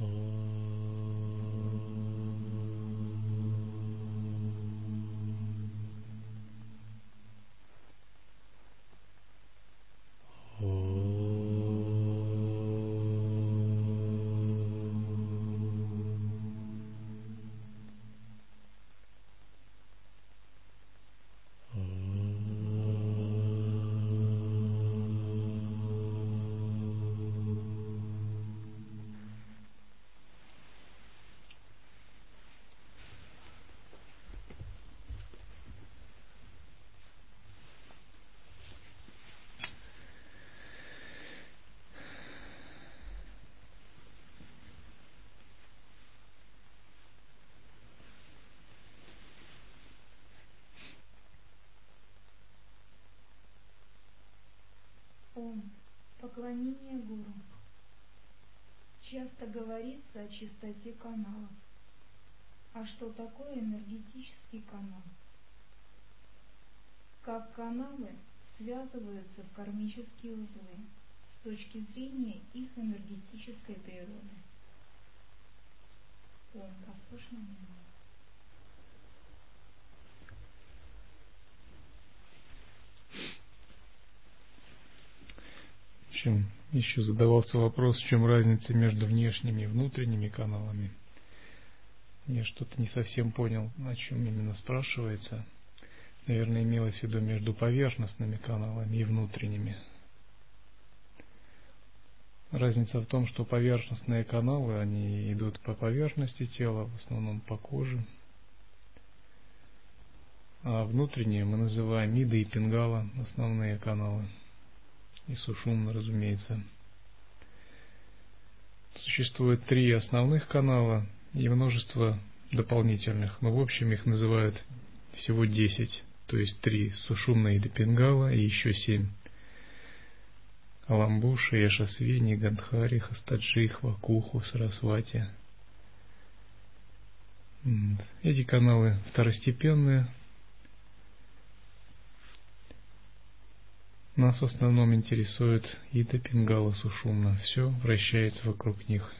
Mm. Ом. Поклонение Гуру. Часто говорится о чистоте каналов. А что такое энергетический канал? Как каналы связываются в кармические узлы с точки зрения их энергетической природы? Ом. Послушно внимание. Общем, еще задавался вопрос, в чем разница между внешними и внутренними каналами. Я что-то не совсем понял, о чем именно спрашивается. Наверное, имелось в виду между поверхностными каналами и внутренними. Разница в том, что поверхностные каналы, они идут по поверхности тела, в основном по коже. А внутренние мы называем мида и пингала, основные каналы и сушум, разумеется. Существует три основных канала и множество дополнительных, но в общем их называют всего 10, то есть три сушумные до Пингала и еще семь. Аламбуша, Яшасвини, Гандхари, Хастаджи, Хвакуху, Сарасвати. Эти каналы второстепенные, Нас в основном интересует Ида Пингала Сушумна. Все вращается вокруг них.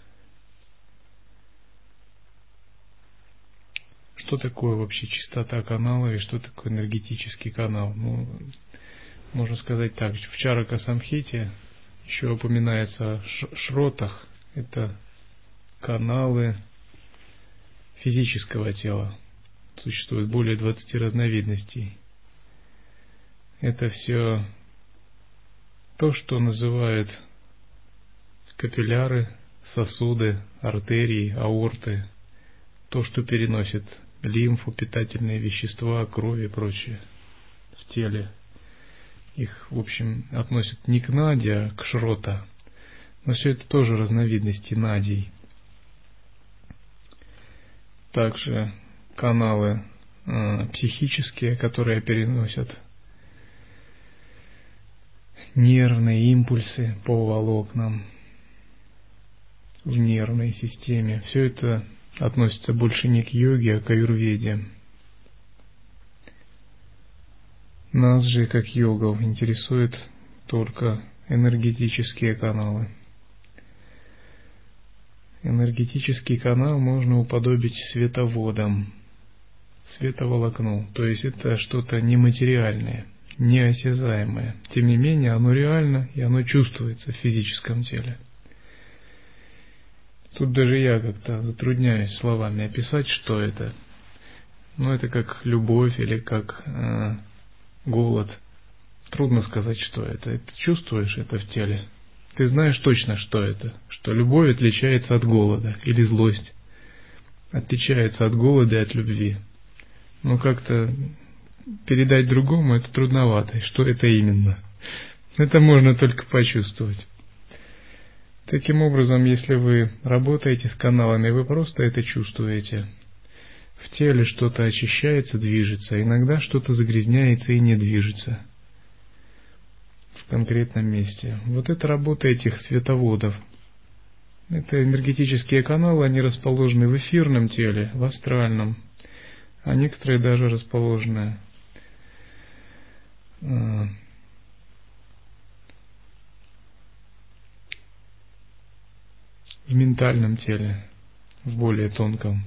Что такое вообще частота канала и что такое энергетический канал? Ну, можно сказать так, в Чарака Самхите еще упоминается о шротах. Это каналы физического тела. Существует более 20 разновидностей. Это все то, что называют капилляры, сосуды, артерии, аорты, то, что переносит лимфу, питательные вещества, кровь и прочее в теле. Их, в общем, относят не к наде, а к шрота. Но все это тоже разновидности надей. Также каналы э, психические, которые переносят нервные импульсы по волокнам в нервной системе. Все это относится больше не к йоге, а к аюрведе. Нас же, как йогов, интересуют только энергетические каналы. Энергетический канал можно уподобить световодам, световолокну, то есть это что-то нематериальное – неосязаемое. Тем не менее, оно реально и оно чувствуется в физическом теле. Тут даже я как-то затрудняюсь словами описать, что это. Но это как любовь или как э, голод. Трудно сказать, что это. Ты чувствуешь это в теле. Ты знаешь точно, что это. Что любовь отличается от голода или злость. Отличается от голода и от любви. Но как-то передать другому это трудновато. Что это именно? Это можно только почувствовать. Таким образом, если вы работаете с каналами, вы просто это чувствуете. В теле что-то очищается, движется, иногда что-то загрязняется и не движется в конкретном месте. Вот это работа этих световодов. Это энергетические каналы, они расположены в эфирном теле, в астральном, а некоторые даже расположены в в ментальном теле, в более тонком.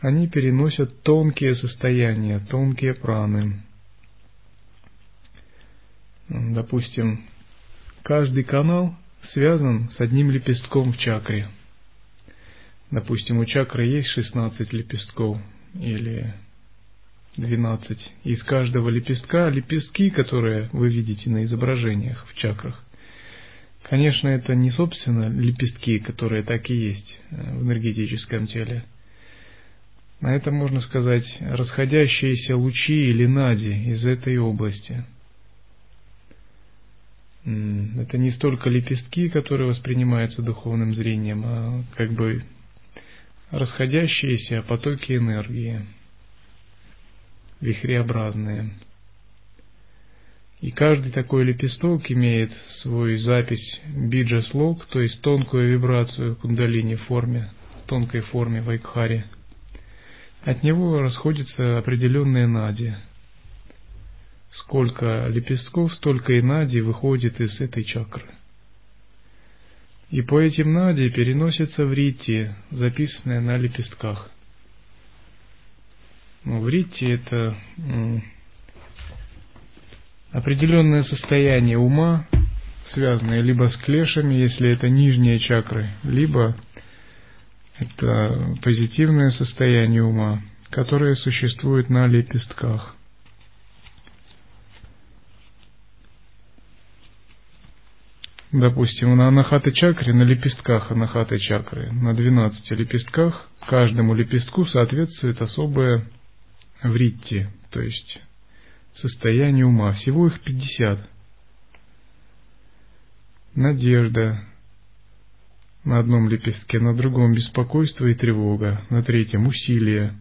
Они переносят тонкие состояния, тонкие праны. Допустим, каждый канал связан с одним лепестком в чакре. Допустим, у чакры есть 16 лепестков или 12. Из каждого лепестка лепестки, которые вы видите на изображениях в чакрах. Конечно, это не собственно лепестки, которые так и есть э, в энергетическом теле. На это можно сказать расходящиеся лучи или нади из этой области. Это не столько лепестки, которые воспринимаются духовным зрением, а как бы расходящиеся потоки энергии вихреобразные. И каждый такой лепесток имеет свой запись биджа слог, то есть тонкую вибрацию кундалини в форме, тонкой форме вайкхари. От него расходятся определенные нади. Сколько лепестков, столько и нади выходит из этой чакры. И по этим нади переносится в рити, записанное на лепестках. Ну, врите это определенное состояние ума, связанное либо с клешами, если это нижние чакры, либо это позитивное состояние ума, которое существует на лепестках. Допустим, на анахаты чакре, на лепестках анахаты чакры, на 12 лепестках, каждому лепестку соответствует особое вритти, то есть состояние ума. Всего их 50. Надежда на одном лепестке, на другом беспокойство и тревога, на третьем усилие,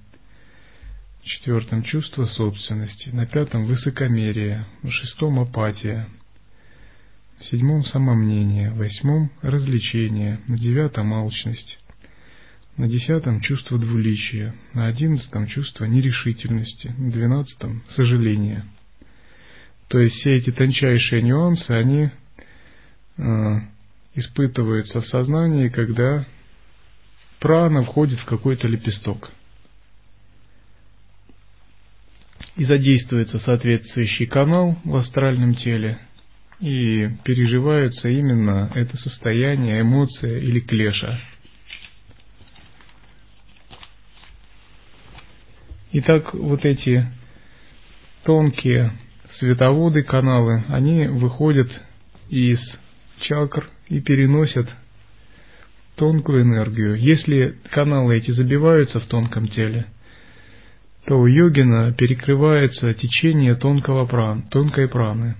четвертом чувство собственности, на пятом высокомерие, на шестом апатия, на седьмом самомнение, в восьмом развлечение, на девятом алчность, на десятом чувство двуличия, на одиннадцатом чувство нерешительности, на двенадцатом сожаление. То есть все эти тончайшие нюансы, они э, испытываются в сознании, когда прана входит в какой-то лепесток. И задействуется соответствующий канал в астральном теле, и переживается именно это состояние, эмоция или клеша – Итак, вот эти тонкие световоды, каналы, они выходят из чакр и переносят тонкую энергию. Если каналы эти забиваются в тонком теле, то у йогина перекрывается течение тонкого пран, тонкой праны.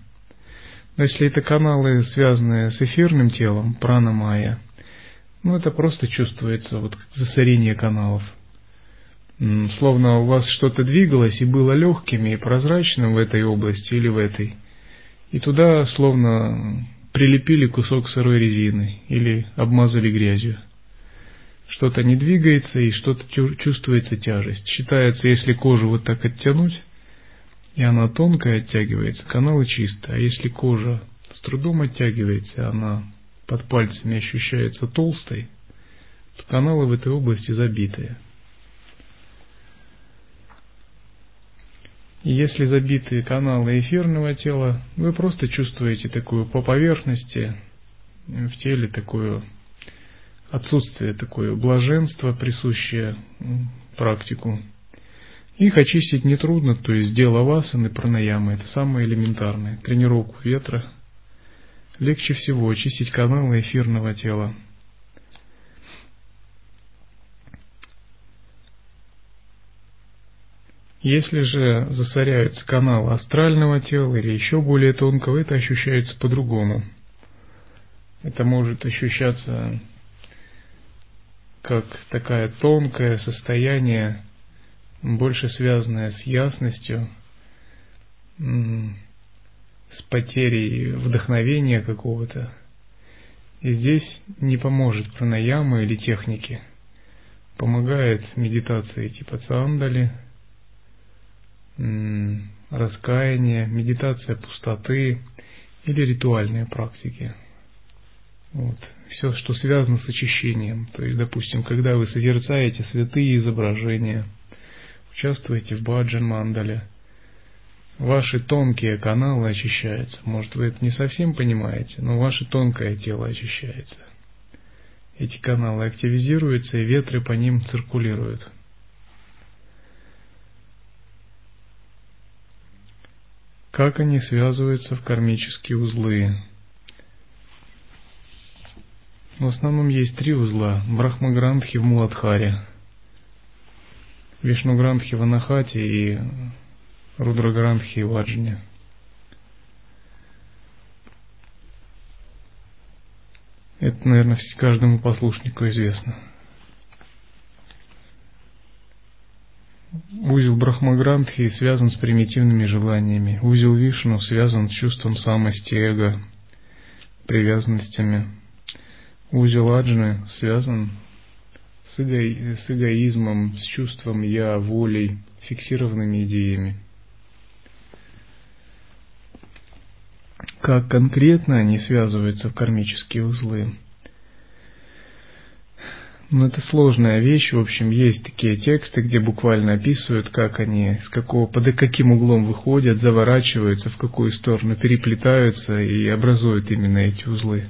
Но если это каналы, связанные с эфирным телом, прана майя, ну это просто чувствуется, вот засорение каналов – словно у вас что-то двигалось и было легким и прозрачным в этой области или в этой, и туда словно прилепили кусок сырой резины или обмазали грязью. Что-то не двигается и что-то чувствуется тяжесть. Считается, если кожу вот так оттянуть, и она тонкая оттягивается, каналы чистые. А если кожа с трудом оттягивается, она под пальцами ощущается толстой, то каналы в этой области забитые. Если забиты каналы эфирного тела, вы просто чувствуете такую по поверхности в теле такое отсутствие, такое блаженство, присущее практику. Их очистить нетрудно, то есть дело васаны, пранаямы, это самое элементарное. Тренировку ветра. Легче всего очистить каналы эфирного тела. Если же засоряются каналы астрального тела или еще более тонкого, это ощущается по-другому. Это может ощущаться как такая тонкое состояние, больше связанное с ясностью, с потерей вдохновения какого-то. И здесь не поможет пранаяма или техники. Помогает медитация типа цандали – раскаяние, медитация пустоты или ритуальные практики. Вот. Все, что связано с очищением. То есть, допустим, когда вы созерцаете святые изображения, участвуете в баджан мандале, ваши тонкие каналы очищаются. Может, вы это не совсем понимаете, но ваше тонкое тело очищается. Эти каналы активизируются, и ветры по ним циркулируют. Как они связываются в кармические узлы? В основном есть три узла. Брахмаграндхи в Муладхаре, Вишнуграндхи в Анахате и Рудраграндхи в Аджне. Это, наверное, каждому послушнику известно. Узел Брахмаграндхи связан с примитивными желаниями. Узел Вишну связан с чувством самости, эго, привязанностями. Узел Аджны связан с, эго... с эгоизмом, с чувством «я», волей, фиксированными идеями. Как конкретно они связываются в кармические узлы? Ну, это сложная вещь. В общем, есть такие тексты, где буквально описывают, как они, с какого, под каким углом выходят, заворачиваются, в какую сторону переплетаются и образуют именно эти узлы.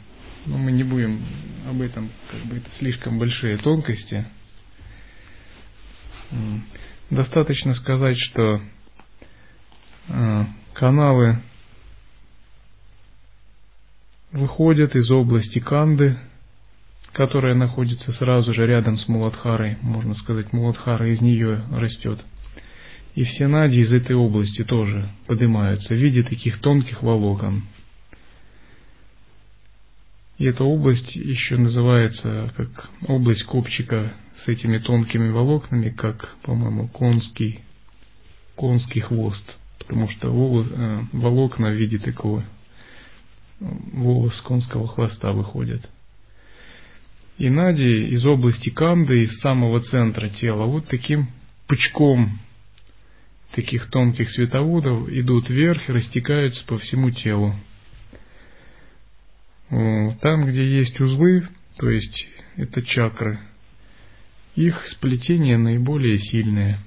Но мы не будем об этом, как бы это слишком большие тонкости. Достаточно сказать, что а, каналы выходят из области Канды, которая находится сразу же рядом с Муладхарой, можно сказать, Муладхара из нее растет. И все нади из этой области тоже поднимаются в виде таких тонких волокон. И эта область еще называется как область копчика с этими тонкими волокнами, как, по-моему, конский, конский хвост, потому что э, волокна в виде такого волос конского хвоста выходят. И нади из области канды, из самого центра тела, вот таким пучком таких тонких световодов идут вверх и растекаются по всему телу. Там, где есть узлы, то есть это чакры, их сплетение наиболее сильное.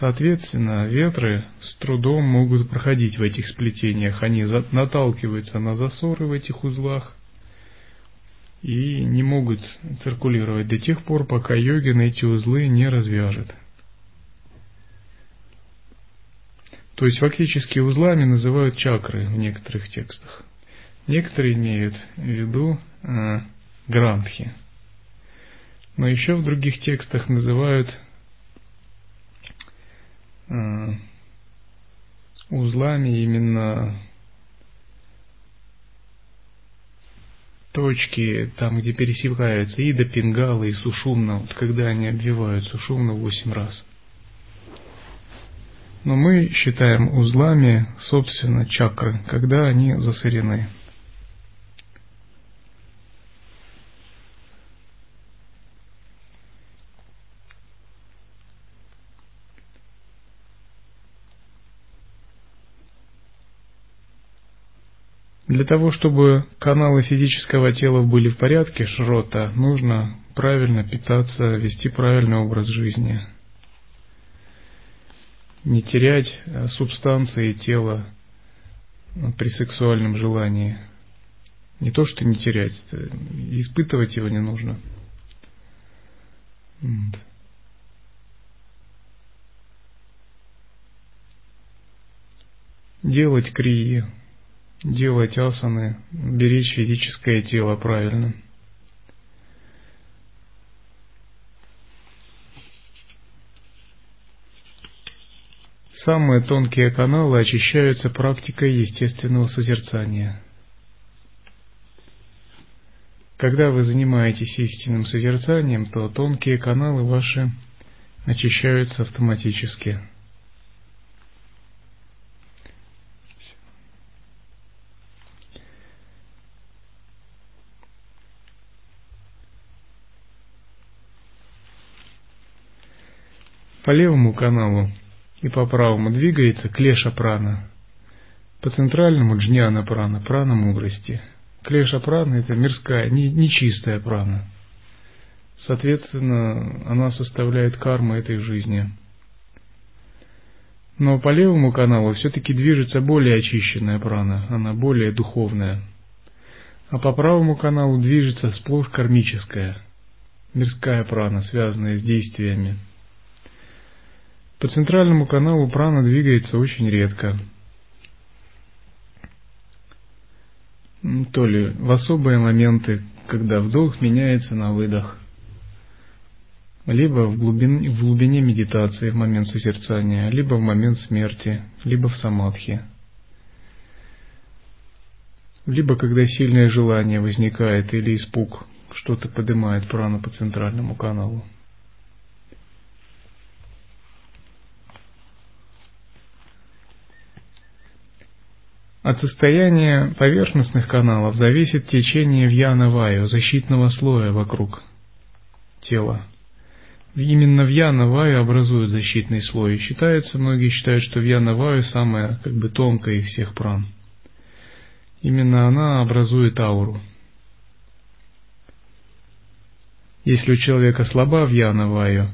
Соответственно, ветры с трудом могут проходить в этих сплетениях. Они наталкиваются на засоры в этих узлах и не могут циркулировать до тех пор, пока йогин эти узлы не развяжет. То есть фактически узлами называют чакры в некоторых текстах. Некоторые имеют в виду э, грантхи. Но еще в других текстах называют э, узлами именно точки, там, где пересекаются и до Пингала, и Сушумна, вот когда они обвивают Сушумна восемь раз. Но мы считаем узлами, собственно, чакры, когда они засорены. Для того, чтобы каналы физического тела были в порядке, шрота, нужно правильно питаться, вести правильный образ жизни. Не терять э, субстанции тела ну, при сексуальном желании. Не то, что не терять, испытывать его не нужно. Делать крии, делать асаны, беречь физическое тело правильно. Самые тонкие каналы очищаются практикой естественного созерцания. Когда вы занимаетесь истинным созерцанием, то тонкие каналы ваши очищаются автоматически – По левому каналу и по правому двигается клеша прана. По центральному джняна прана, прана мудрости. Клеша прана – это мирская, нечистая прана. Соответственно, она составляет карму этой жизни. Но по левому каналу все-таки движется более очищенная прана, она более духовная. А по правому каналу движется сплошь кармическая, мирская прана, связанная с действиями. По центральному каналу прана двигается очень редко. То ли в особые моменты, когда вдох меняется на выдох, либо в глубине, в глубине медитации в момент созерцания, либо в момент смерти, либо в самадхи. Либо когда сильное желание возникает или испуг, что-то поднимает прану по центральному каналу. От состояния поверхностных каналов зависит течение вьяна-ваю, защитного слоя вокруг тела. Именно вьяна-ваю образует защитный слой. И считается, многие считают, что вьяна-ваю самая как бы тонкая из всех пран. Именно она образует ауру. Если у человека слаба вьяна-ваю,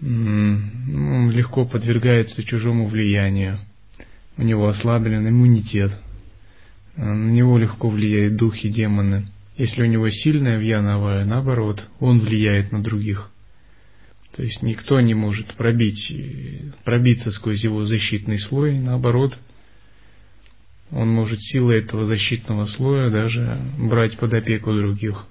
он легко подвергается чужому влиянию – у него ослаблен иммунитет, э, на него легко влияют духи, демоны. Если у него сильная вьяновая, наоборот, он влияет на других. То есть никто не может пробить, пробиться сквозь его защитный слой, наоборот, он может силой этого защитного слоя даже брать под опеку других.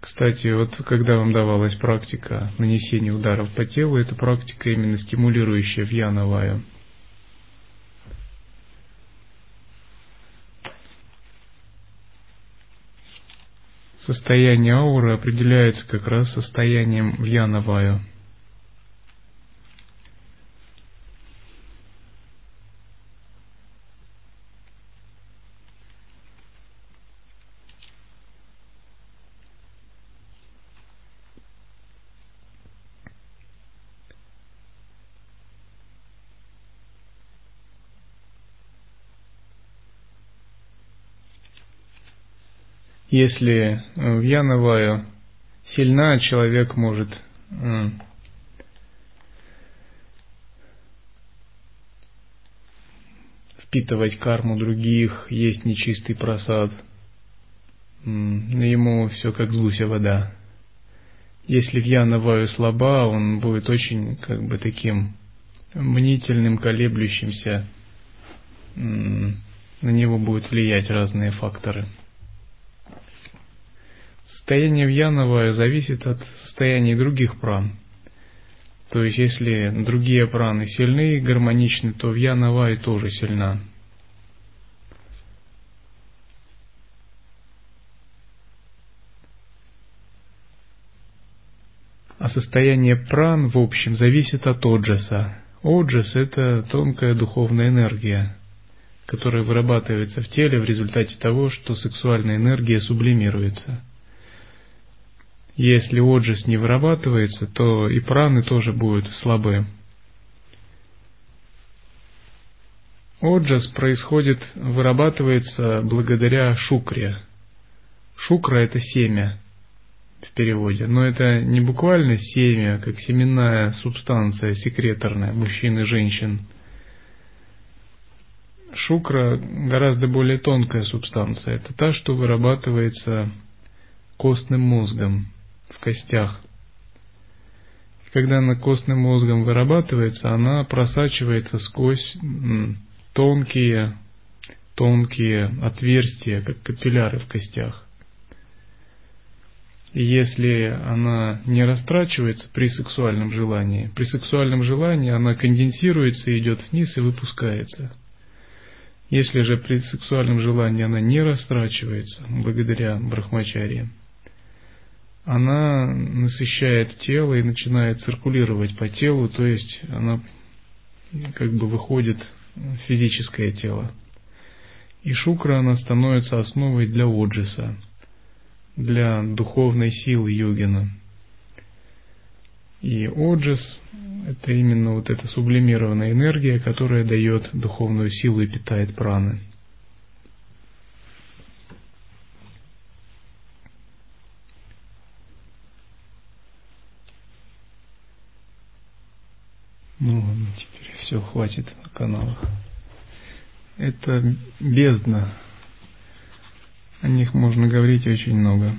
Кстати, вот когда вам давалась практика нанесения ударов по телу, это практика именно стимулирующая вьяновая. Состояние ауры определяется как раз состоянием вьяна-ваю. Если э, вьяновая сильна, человек может впитывать карму других, есть нечистый просад. Ему все как злуся вода. Если вьяновая слаба, он будет очень как бы таким мнительным, колеблющимся. На него будут влиять разные факторы. Состояние вьяновое зависит от состояния других пран. То есть, если другие праны сильны и гармоничны, то вьяновая тоже сильна. А состояние пран в общем зависит от оджаса. Оджас – это тонкая духовная энергия, которая вырабатывается в теле в результате того, что сексуальная энергия сублимируется – если оджис не вырабатывается, то и праны тоже будут слабы. Оджас происходит, вырабатывается благодаря шукре. Шукра – это семя в переводе, но это не буквально семя, как семенная субстанция секреторная мужчин и женщин. Шукра гораздо более тонкая субстанция. Это та, что вырабатывается костным мозгом костях. Когда она костным мозгом вырабатывается, она просачивается сквозь тонкие, тонкие отверстия, как капилляры в костях. И если она не растрачивается при сексуальном желании, при сексуальном желании она конденсируется, идет вниз и выпускается. Если же при сексуальном желании она не растрачивается, благодаря брахмачарье, она насыщает тело и начинает циркулировать по телу, то есть она как бы выходит в физическое тело. И шукра, она становится основой для оджиса, для духовной силы йогина. И оджис Это именно вот эта сублимированная энергия, которая дает духовную силу и питает праны. Ну теперь все, хватит на каналах. Это бездна. О них можно говорить очень много.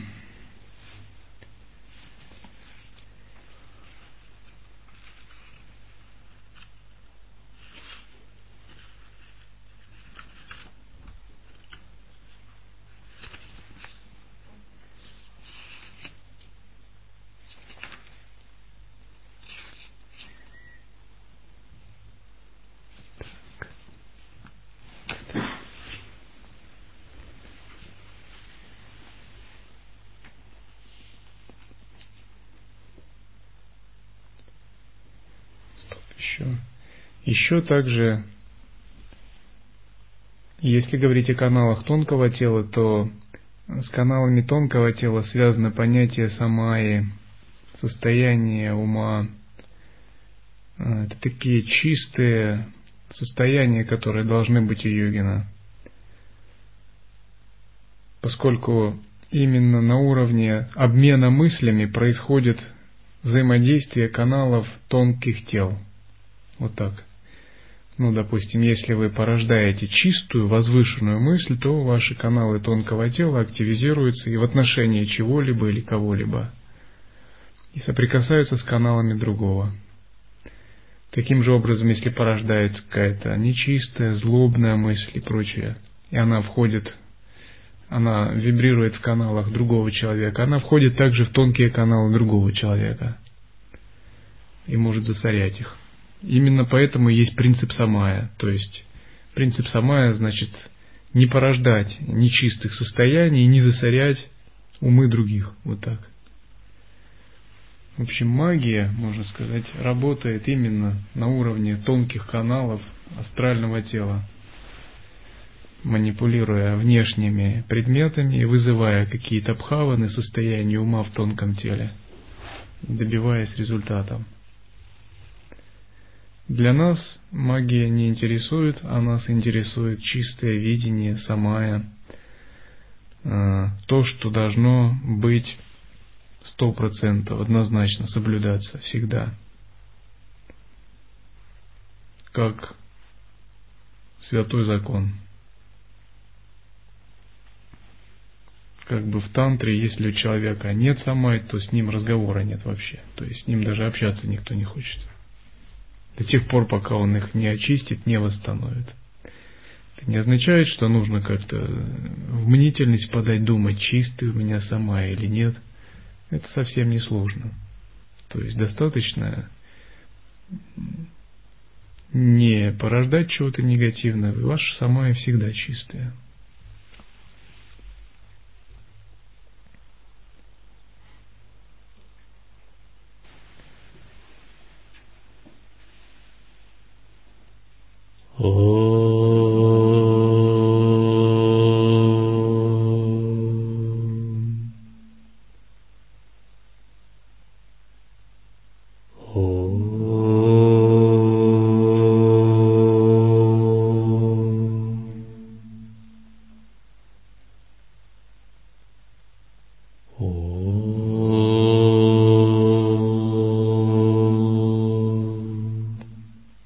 Еще также, если говорить о каналах тонкого тела, то с каналами тонкого тела связано понятие самаи, состояние ума. А, это такие чистые состояния, которые должны быть у йогина. Поскольку именно на уровне обмена мыслями происходит взаимодействие каналов тонких тел. Вот так. Ну, допустим, если вы порождаете чистую, возвышенную мысль, то ваши каналы тонкого тела активизируются и в отношении чего-либо или кого-либо. И соприкасаются с каналами другого. Таким же образом, если порождается какая-то нечистая, злобная мысль и прочее, и она входит, она вибрирует в каналах другого человека, она входит также в тонкие каналы другого человека и может засорять их. Именно поэтому есть принцип самая. То есть принцип самая значит не порождать нечистых состояний и не засорять умы других. Вот так. В общем, магия, можно сказать, работает именно на уровне тонких каналов астрального тела, манипулируя внешними предметами и вызывая какие-то бхаваны состояния ума в тонком теле, добиваясь результата. Для нас магия не интересует, а нас интересует чистое видение, самая, э, то, что должно быть сто процентов однозначно соблюдаться всегда. Как святой закон. Как бы в тантре, если у человека нет самай, то с ним разговора нет вообще. То есть с ним даже общаться никто не хочет до тех пор, пока он их не очистит, не восстановит. Это не означает, что нужно как-то в мнительность подать, думать, чистый у меня сама или нет. Это совсем не сложно. То есть достаточно не порождать чего-то негативного, ваша сама и всегда чистая.